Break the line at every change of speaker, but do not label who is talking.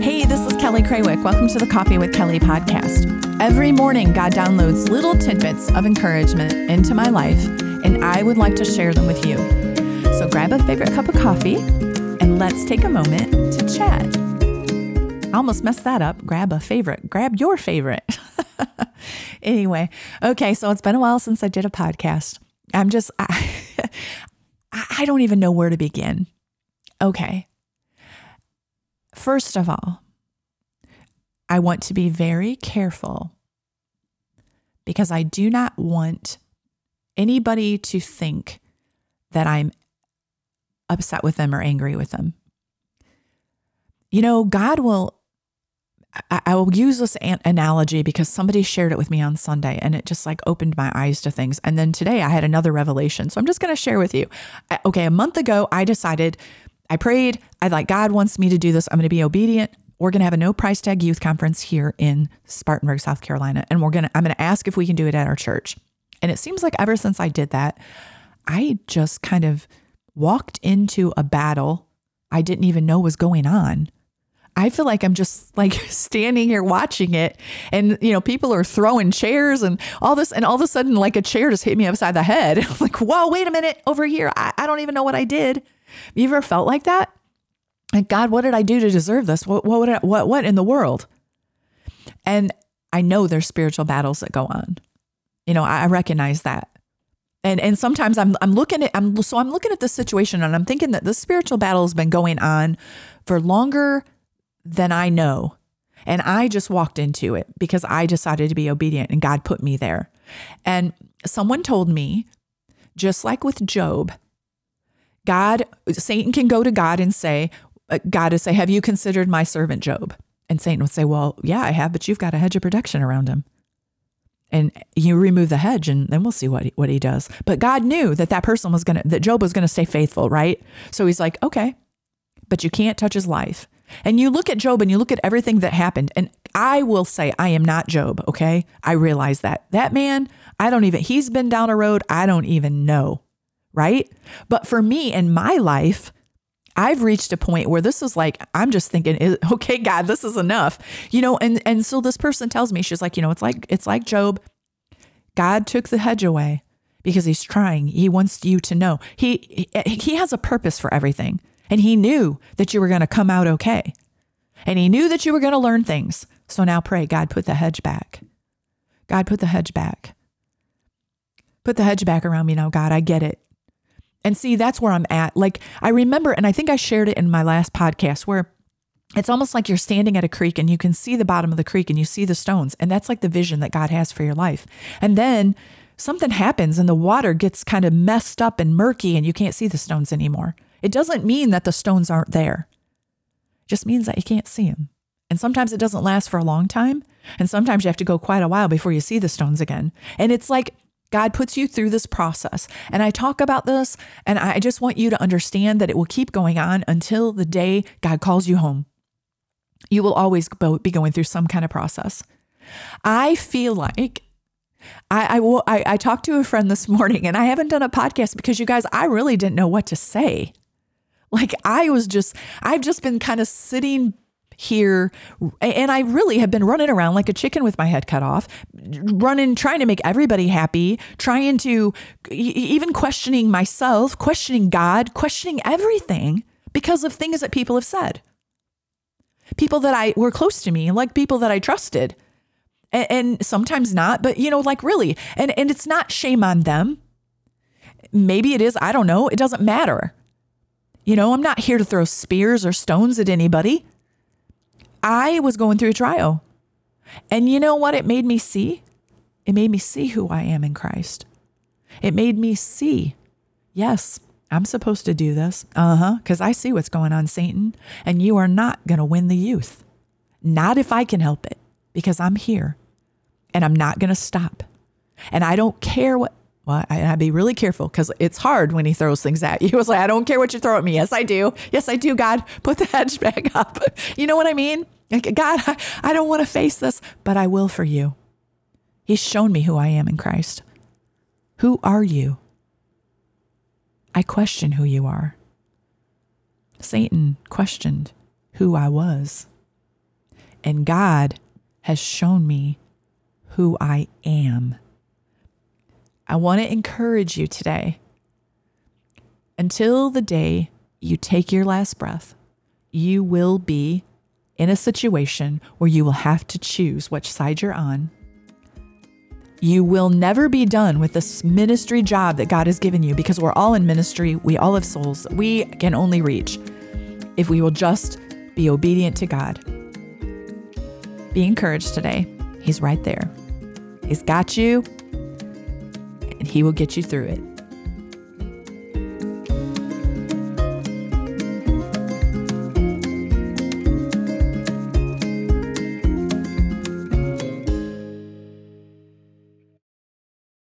Hey, this is Kelly Craywick. Welcome to the Coffee with Kelly podcast. Every morning, God downloads little tidbits of encouragement into my life, and I would like to share them with you. So grab a favorite cup of coffee and let's take a moment to chat. I almost messed that up. Grab a favorite. Grab your favorite. anyway, okay, so it's been a while since I did a podcast. I'm just, I, I don't even know where to begin. Okay. First of all, I want to be very careful because I do not want anybody to think that I'm upset with them or angry with them. You know, God will, I, will use this an- analogy because somebody shared it with me on Sunday and it just like opened my eyes to things. And then today I had another revelation. So I'm just going to share with you. I- Okay, a month ago, I decided, I prayed, I like, God wants me to do this. I'm going to be obedient. We're going to have a no price tag youth conference here in Spartanburg, South Carolina. And we're going to, I'm going to ask if we can do it at our church. And it seems like ever since I did that, I just kind of walked into a battle I didn't even know was going on. I feel like I'm just like standing here watching it and you know people are throwing chairs and all this and all of a sudden like a chair just hit me upside the head. I'm like, whoa, wait a minute over here. I, I don't even know what I did. You ever felt like that? Like, God, what did I do to deserve this? What what I, what what in the world? And I know there's spiritual battles that go on. You know, I, I recognize that. And and sometimes I'm I'm looking at I'm so I'm looking at this situation and I'm thinking that this spiritual battle has been going on for longer than I know. And I just walked into it because I decided to be obedient and God put me there. And someone told me, just like with Job, God, Satan can go to God and say, uh, God to say, Have you considered my servant Job? And Satan would say, Well, yeah, I have, but you've got a hedge of protection around him. And you remove the hedge, and then we'll see what he, what he does. But God knew that that person was gonna, that Job was gonna stay faithful, right? So he's like, okay, but you can't touch his life. And you look at Job and you look at everything that happened. And I will say, I am not Job, okay? I realize that. That man, I don't even, he's been down a road I don't even know, right? But for me in my life, I've reached a point where this is like I'm just thinking, okay, God, this is enough, you know. And and so this person tells me, she's like, you know, it's like it's like Job. God took the hedge away because He's trying. He wants you to know He He has a purpose for everything, and He knew that you were going to come out okay, and He knew that you were going to learn things. So now pray, God, put the hedge back. God, put the hedge back. Put the hedge back around me now, God. I get it. And see, that's where I'm at. Like, I remember, and I think I shared it in my last podcast where it's almost like you're standing at a creek and you can see the bottom of the creek and you see the stones. And that's like the vision that God has for your life. And then something happens and the water gets kind of messed up and murky and you can't see the stones anymore. It doesn't mean that the stones aren't there, it just means that you can't see them. And sometimes it doesn't last for a long time. And sometimes you have to go quite a while before you see the stones again. And it's like, God puts you through this process. And I talk about this, and I just want you to understand that it will keep going on until the day God calls you home. You will always be going through some kind of process. I feel like I, I, I, I talked to a friend this morning, and I haven't done a podcast because you guys, I really didn't know what to say. Like I was just, I've just been kind of sitting here and I really have been running around like a chicken with my head cut off, running trying to make everybody happy, trying to even questioning myself, questioning God, questioning everything because of things that people have said. People that I were close to me, like people that I trusted. And, and sometimes not, but you know, like really. And and it's not shame on them. Maybe it is, I don't know. It doesn't matter. You know, I'm not here to throw spears or stones at anybody. I was going through a trial. And you know what it made me see? It made me see who I am in Christ. It made me see, yes, I'm supposed to do this. Uh huh. Because I see what's going on, Satan. And you are not going to win the youth. Not if I can help it, because I'm here and I'm not going to stop. And I don't care what, well, I, I'd be really careful because it's hard when he throws things at you. He was like, I don't care what you throw at me. Yes, I do. Yes, I do. God, put the hedge back up. You know what I mean? Like, God, I, I don't want to face this, but I will for you. He's shown me who I am in Christ. Who are you? I question who you are. Satan questioned who I was. And God has shown me who I am. I want to encourage you today. Until the day you take your last breath, you will be in a situation where you will have to choose which side you're on. You will never be done with this ministry job that God has given you because we're all in ministry. We all have souls we can only reach if we will just be obedient to God. Be encouraged today. He's right there. He's got you, and He will get you through it.